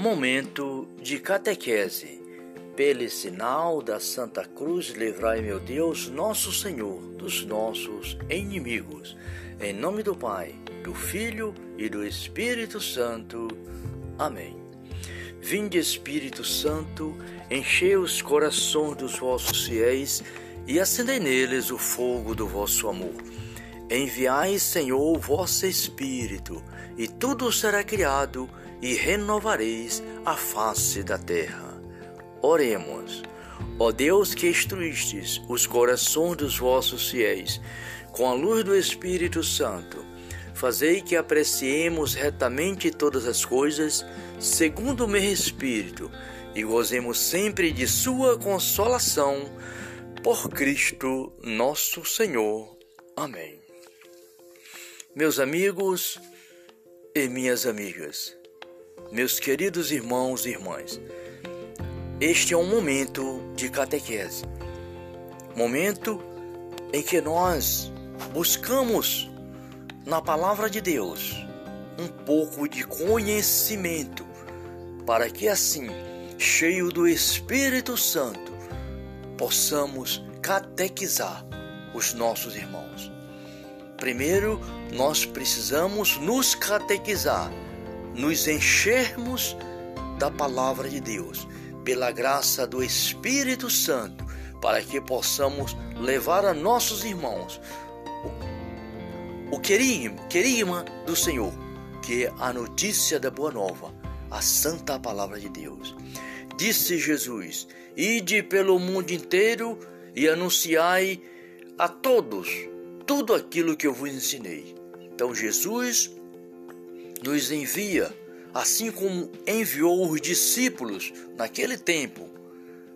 Momento de catequese. Pelo sinal da Santa Cruz, livrai, meu Deus, nosso Senhor, dos nossos inimigos. Em nome do Pai, do Filho e do Espírito Santo. Amém. Vinde, Espírito Santo, enchei os corações dos vossos fiéis e acendei neles o fogo do vosso amor. Enviai, Senhor, o vosso Espírito, e tudo será criado e renovareis a face da terra. Oremos. Ó Deus que instruístes os corações dos vossos fiéis com a luz do Espírito Santo, fazei que apreciemos retamente todas as coisas, segundo o meu Espírito, e gozemos sempre de Sua consolação, por Cristo nosso Senhor. Amém. Meus amigos e minhas amigas, meus queridos irmãos e irmãs, este é um momento de catequese, momento em que nós buscamos na palavra de Deus um pouco de conhecimento, para que assim, cheio do Espírito Santo, possamos catequizar os nossos irmãos. Primeiro, nós precisamos nos catequizar nos enchermos da palavra de Deus, pela graça do Espírito Santo, para que possamos levar a nossos irmãos o, querigma do Senhor, que é a notícia da boa nova, a santa palavra de Deus. Disse Jesus: Ide pelo mundo inteiro e anunciai a todos tudo aquilo que eu vos ensinei. Então Jesus nos envia, assim como enviou os discípulos naquele tempo,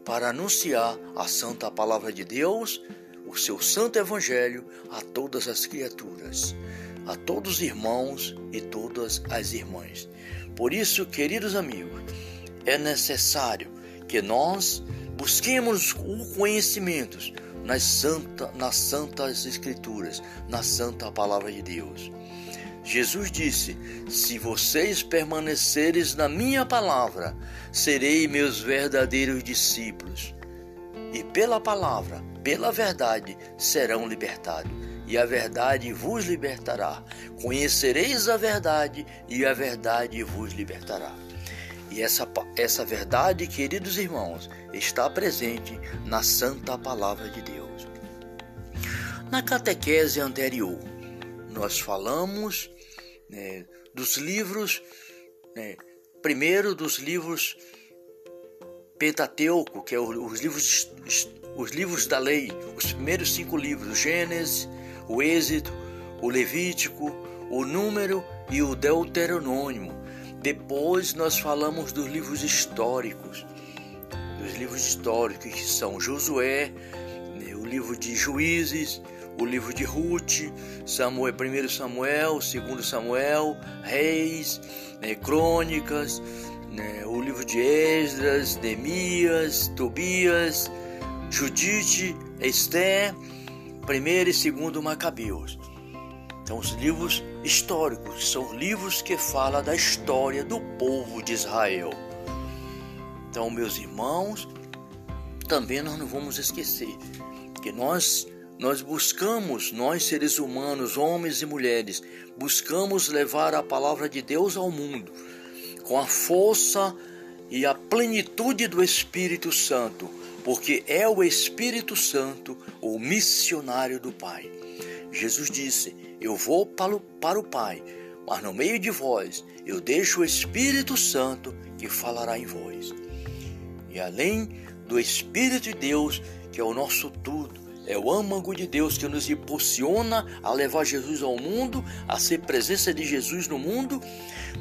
para anunciar a santa palavra de Deus, o seu santo evangelho a todas as criaturas, a todos os irmãos e todas as irmãs. Por isso, queridos amigos, é necessário que nós busquemos o conhecimento nas, santa, nas santas escrituras, na santa palavra de Deus. Jesus disse: Se vocês permaneceres na minha palavra, serei meus verdadeiros discípulos. E pela palavra, pela verdade, serão libertados. E a verdade vos libertará. Conhecereis a verdade, e a verdade vos libertará. E essa, essa verdade, queridos irmãos, está presente na Santa Palavra de Deus. Na catequese anterior, nós falamos né, dos livros, né, primeiro dos livros Pentateuco, que é os livros, os livros da lei, os primeiros cinco livros, o Gênesis, o Êxodo, o Levítico, o Número e o Deuteronômio. Depois nós falamos dos livros históricos, dos livros históricos que são Josué, né, o livro de Juízes, o livro de Ruth, Samuel, 1 Samuel, 2 Samuel, Reis, né, Crônicas, né, o livro de Esdras, Neemias, Tobias, Judite, Esté, 1 e 2 Macabeus. Então, os livros históricos são livros que falam da história do povo de Israel. Então, meus irmãos, também nós não vamos esquecer que nós nós buscamos, nós seres humanos, homens e mulheres, buscamos levar a palavra de Deus ao mundo com a força e a plenitude do Espírito Santo, porque é o Espírito Santo o missionário do Pai. Jesus disse: Eu vou para o, para o Pai, mas no meio de vós eu deixo o Espírito Santo que falará em vós. E além do Espírito de Deus, que é o nosso tudo, é o âmago de Deus que nos impulsiona a levar Jesus ao mundo, a ser presença de Jesus no mundo.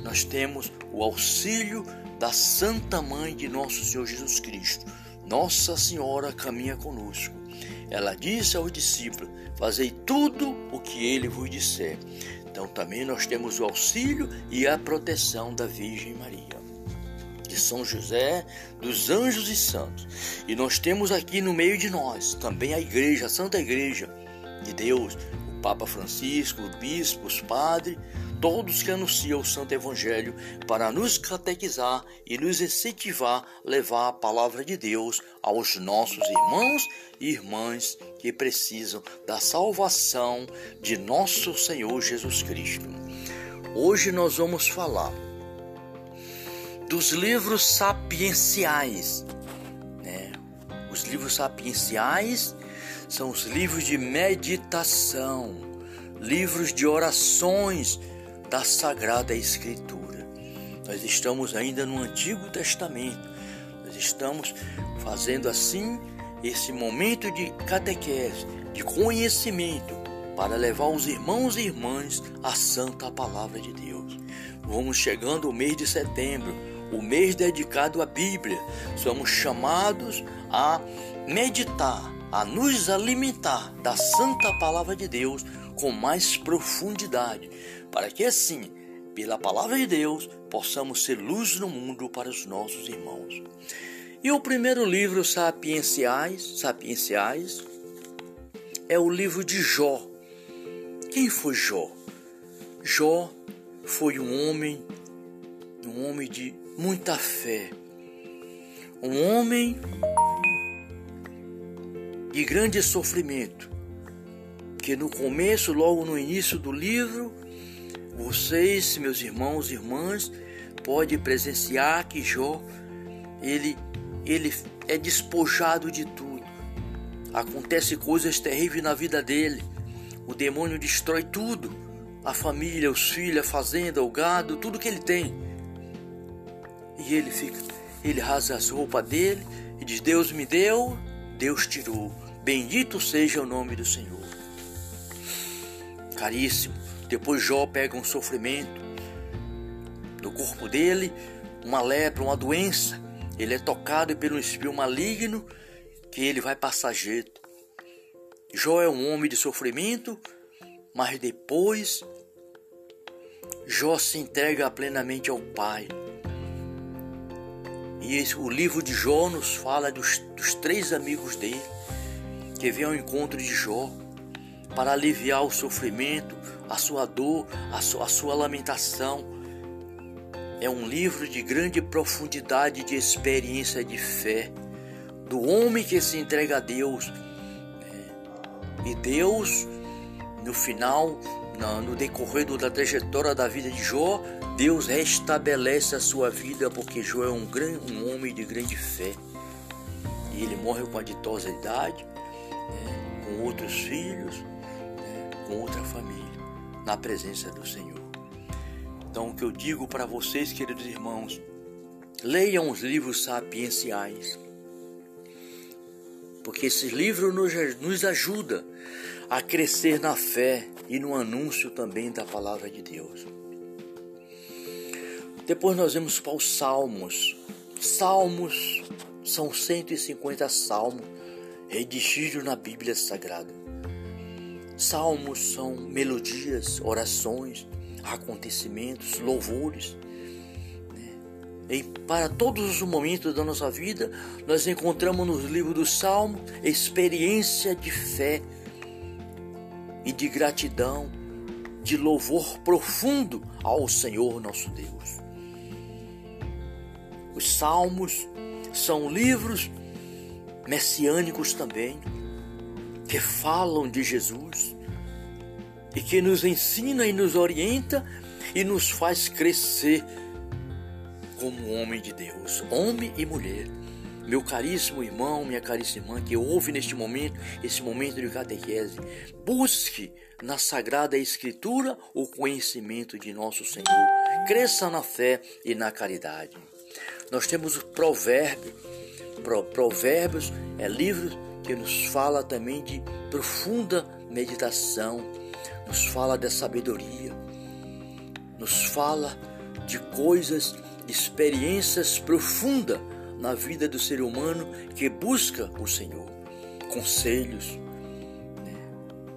Nós temos o auxílio da Santa Mãe de nosso Senhor Jesus Cristo. Nossa Senhora caminha conosco. Ela disse aos discípulos: Fazei tudo o que ele vos disser. Então também nós temos o auxílio e a proteção da Virgem Maria de São José, dos anjos e santos. E nós temos aqui no meio de nós também a igreja, a Santa Igreja de Deus, o Papa Francisco, bispos, padre, todos que anunciam o Santo Evangelho para nos catequizar e nos incentivar a levar a palavra de Deus aos nossos irmãos e irmãs que precisam da salvação de nosso Senhor Jesus Cristo. Hoje nós vamos falar dos livros sapienciais. Né? Os livros sapienciais são os livros de meditação, livros de orações da Sagrada Escritura. Nós estamos ainda no Antigo Testamento. Nós estamos fazendo assim esse momento de catequese, de conhecimento, para levar os irmãos e irmãs à santa palavra de Deus. Vamos chegando ao mês de setembro, o mês dedicado à Bíblia. Somos chamados a meditar, a nos alimentar da santa palavra de Deus com mais profundidade, para que assim, pela palavra de Deus, possamos ser luz no mundo para os nossos irmãos. E o primeiro livro sapienciais, sapienciais é o livro de Jó. Quem foi Jó? Jó foi um homem, um homem de muita fé, um homem de grande sofrimento, que no começo, logo no início do livro, vocês, meus irmãos e irmãs, pode presenciar que Jó ele ele é despojado de tudo. Acontece coisas terríveis na vida dele. O demônio destrói tudo, a família, os filhos, a fazenda, o gado, tudo que ele tem. E ele fica, ele rasga as roupas dele e diz: Deus me deu, Deus tirou. Bendito seja o nome do Senhor caríssimo. Depois Jó pega um sofrimento no corpo dele, uma lepra, uma doença. Ele é tocado pelo espírito maligno que ele vai passar jeito. Jó é um homem de sofrimento, mas depois Jó se entrega plenamente ao Pai. E esse, o livro de Jó nos fala dos, dos três amigos dele que vêm ao encontro de Jó para aliviar o sofrimento, a sua dor, a sua, a sua lamentação. É um livro de grande profundidade de experiência de fé, do homem que se entrega a Deus. É. E Deus, no final, no decorrer da trajetória da vida de Jó, Deus restabelece a sua vida porque Jó é um, grande, um homem de grande fé. E ele morre com a ditosa idade, né, com outros filhos, com outra família, na presença do Senhor. Então, o que eu digo para vocês, queridos irmãos, leiam os livros sapienciais, porque esses livros nos, nos ajudam a crescer na fé e no anúncio também da palavra de Deus. Depois nós vamos para os Salmos. Salmos são 150 salmos redigidos na Bíblia Sagrada. Salmos são melodias, orações, acontecimentos, louvores. Né? E para todos os momentos da nossa vida, nós encontramos nos livros do Salmo experiência de fé e de gratidão, de louvor profundo ao Senhor nosso Deus. Os Salmos são livros messiânicos também que falam de Jesus e que nos ensina e nos orienta e nos faz crescer como homem de Deus, homem e mulher. Meu caríssimo irmão, minha caríssima irmã, que ouve neste momento, esse momento de catequese, busque na Sagrada Escritura o conhecimento de nosso Senhor. Cresça na fé e na caridade. Nós temos o provérbio. Provérbios é livro que nos fala também de profunda meditação, nos fala da sabedoria, nos fala de coisas, experiências profundas na vida do ser humano que busca o Senhor, conselhos. Né?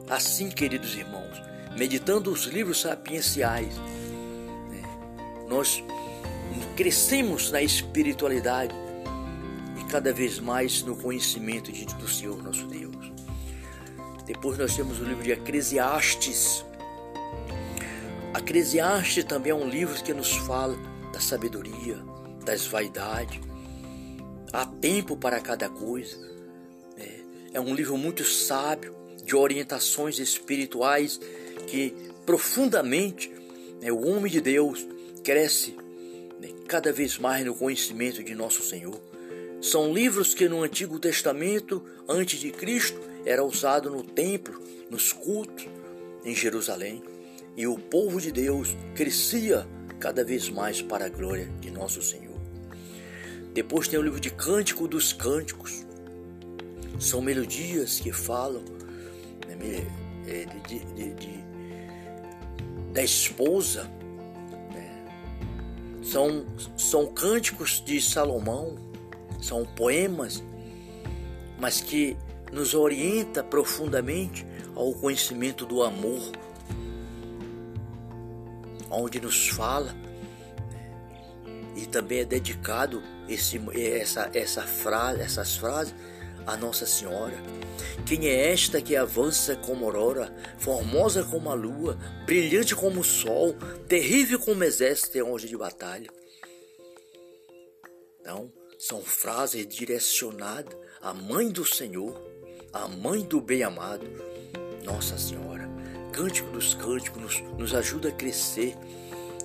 Assim, queridos irmãos, meditando os livros sapienciais, né? nós crescemos na espiritualidade cada vez mais no conhecimento do Senhor nosso Deus. Depois nós temos o livro de Eclesiastes. Eclesiastes também é um livro que nos fala da sabedoria, das vaidades. Há tempo para cada coisa. É, é um livro muito sábio, de orientações espirituais que profundamente né, o homem de Deus cresce né, cada vez mais no conhecimento de nosso Senhor. São livros que no Antigo Testamento, antes de Cristo, era usado no templo, nos cultos em Jerusalém. E o povo de Deus crescia cada vez mais para a glória de nosso Senhor. Depois tem o livro de Cântico dos Cânticos. São melodias que falam né, é, de, de, de, da esposa. Né? São, são cânticos de Salomão, são poemas, mas que nos orienta profundamente ao conhecimento do amor, onde nos fala e também é dedicado esse, essa, essa frase, essas frases a Nossa Senhora. Quem é esta que avança como aurora, formosa como a lua, brilhante como o sol, terrível como exército em hoje de batalha? Então, são frases direcionadas à Mãe do Senhor, à Mãe do Bem-Amado, Nossa Senhora. Cântico dos Cânticos nos, nos ajuda a crescer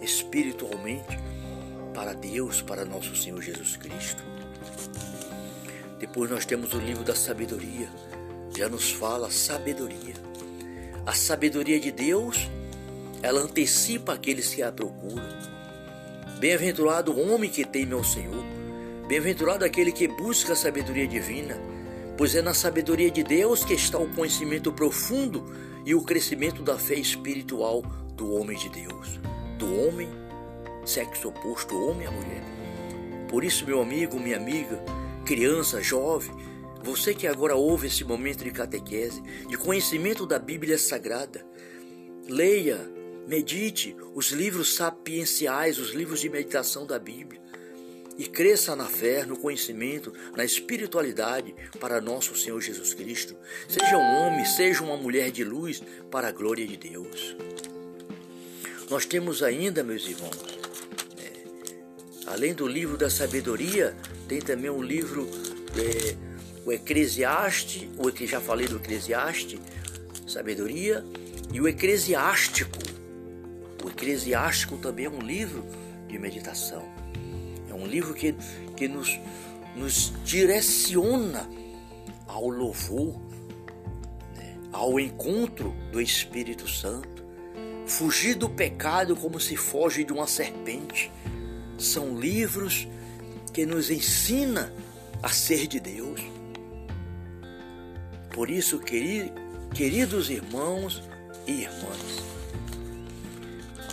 espiritualmente para Deus, para nosso Senhor Jesus Cristo. Depois nós temos o livro da sabedoria, já nos fala sabedoria. A sabedoria de Deus, ela antecipa aqueles que a procuram. Bem-aventurado o homem que teme ao Senhor. Bem-aventurado aquele que busca a sabedoria divina, pois é na sabedoria de Deus que está o conhecimento profundo e o crescimento da fé espiritual do homem de Deus, do homem sexo oposto, homem a mulher. Por isso, meu amigo, minha amiga, criança, jovem, você que agora ouve esse momento de catequese, de conhecimento da Bíblia Sagrada, leia, medite os livros sapienciais, os livros de meditação da Bíblia e cresça na fé, no conhecimento, na espiritualidade para nosso Senhor Jesus Cristo. Seja um homem, seja uma mulher de luz para a glória de Deus. Nós temos ainda, meus irmãos, Além do livro da sabedoria, tem também o livro é, o Eclesiaste, o que já falei do Eclesiaste, sabedoria, e o Eclesiástico. O Eclesiástico também é um livro de meditação. Um livro que, que nos, nos direciona ao louvor, né, ao encontro do Espírito Santo. Fugir do pecado como se foge de uma serpente são livros que nos ensina a ser de Deus. Por isso, queridos irmãos e irmãs,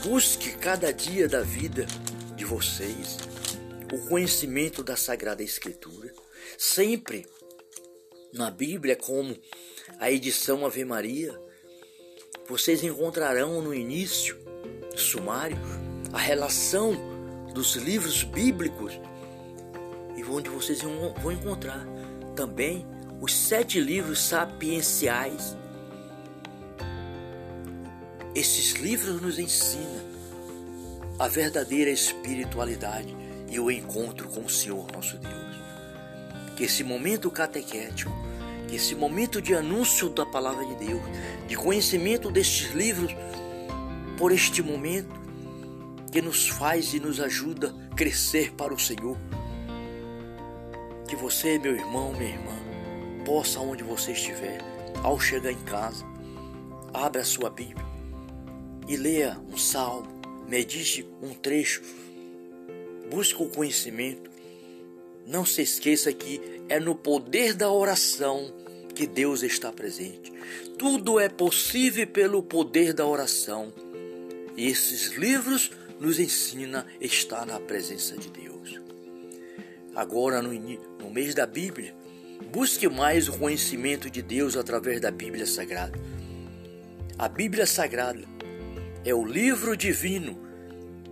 busque cada dia da vida de vocês o conhecimento da Sagrada Escritura. Sempre na Bíblia, como a edição Ave Maria, vocês encontrarão no início, sumário, a relação dos livros bíblicos e onde vocês vão encontrar também os sete livros sapienciais. Esses livros nos ensinam a verdadeira espiritualidade e o encontro com o Senhor nosso Deus. Que esse momento catequético, que esse momento de anúncio da palavra de Deus, de conhecimento destes livros, por este momento, que nos faz e nos ajuda a crescer para o Senhor. Que você, meu irmão, minha irmã, possa, onde você estiver, ao chegar em casa, abra a sua Bíblia e leia um salmo, medite um trecho, busque o conhecimento. Não se esqueça que é no poder da oração que Deus está presente. Tudo é possível pelo poder da oração. E esses livros nos ensina a estar na presença de Deus. Agora, no, no mês da Bíblia, busque mais o conhecimento de Deus através da Bíblia Sagrada. A Bíblia Sagrada é o livro divino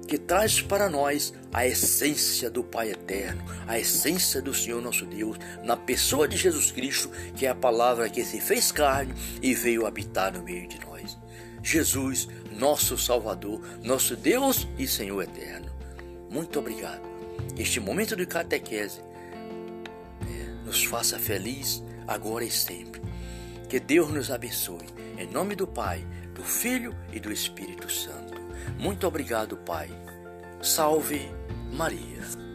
que traz para nós a essência do Pai eterno, a essência do Senhor nosso Deus, na pessoa de Jesus Cristo, que é a palavra que se fez carne e veio habitar no meio de nós. Jesus, nosso Salvador, nosso Deus e Senhor eterno. Muito obrigado. Este momento de catequese é, nos faça feliz agora e sempre. Que Deus nos abençoe. Em nome do Pai, do Filho e do Espírito Santo. Muito obrigado, Pai. Salve Maria.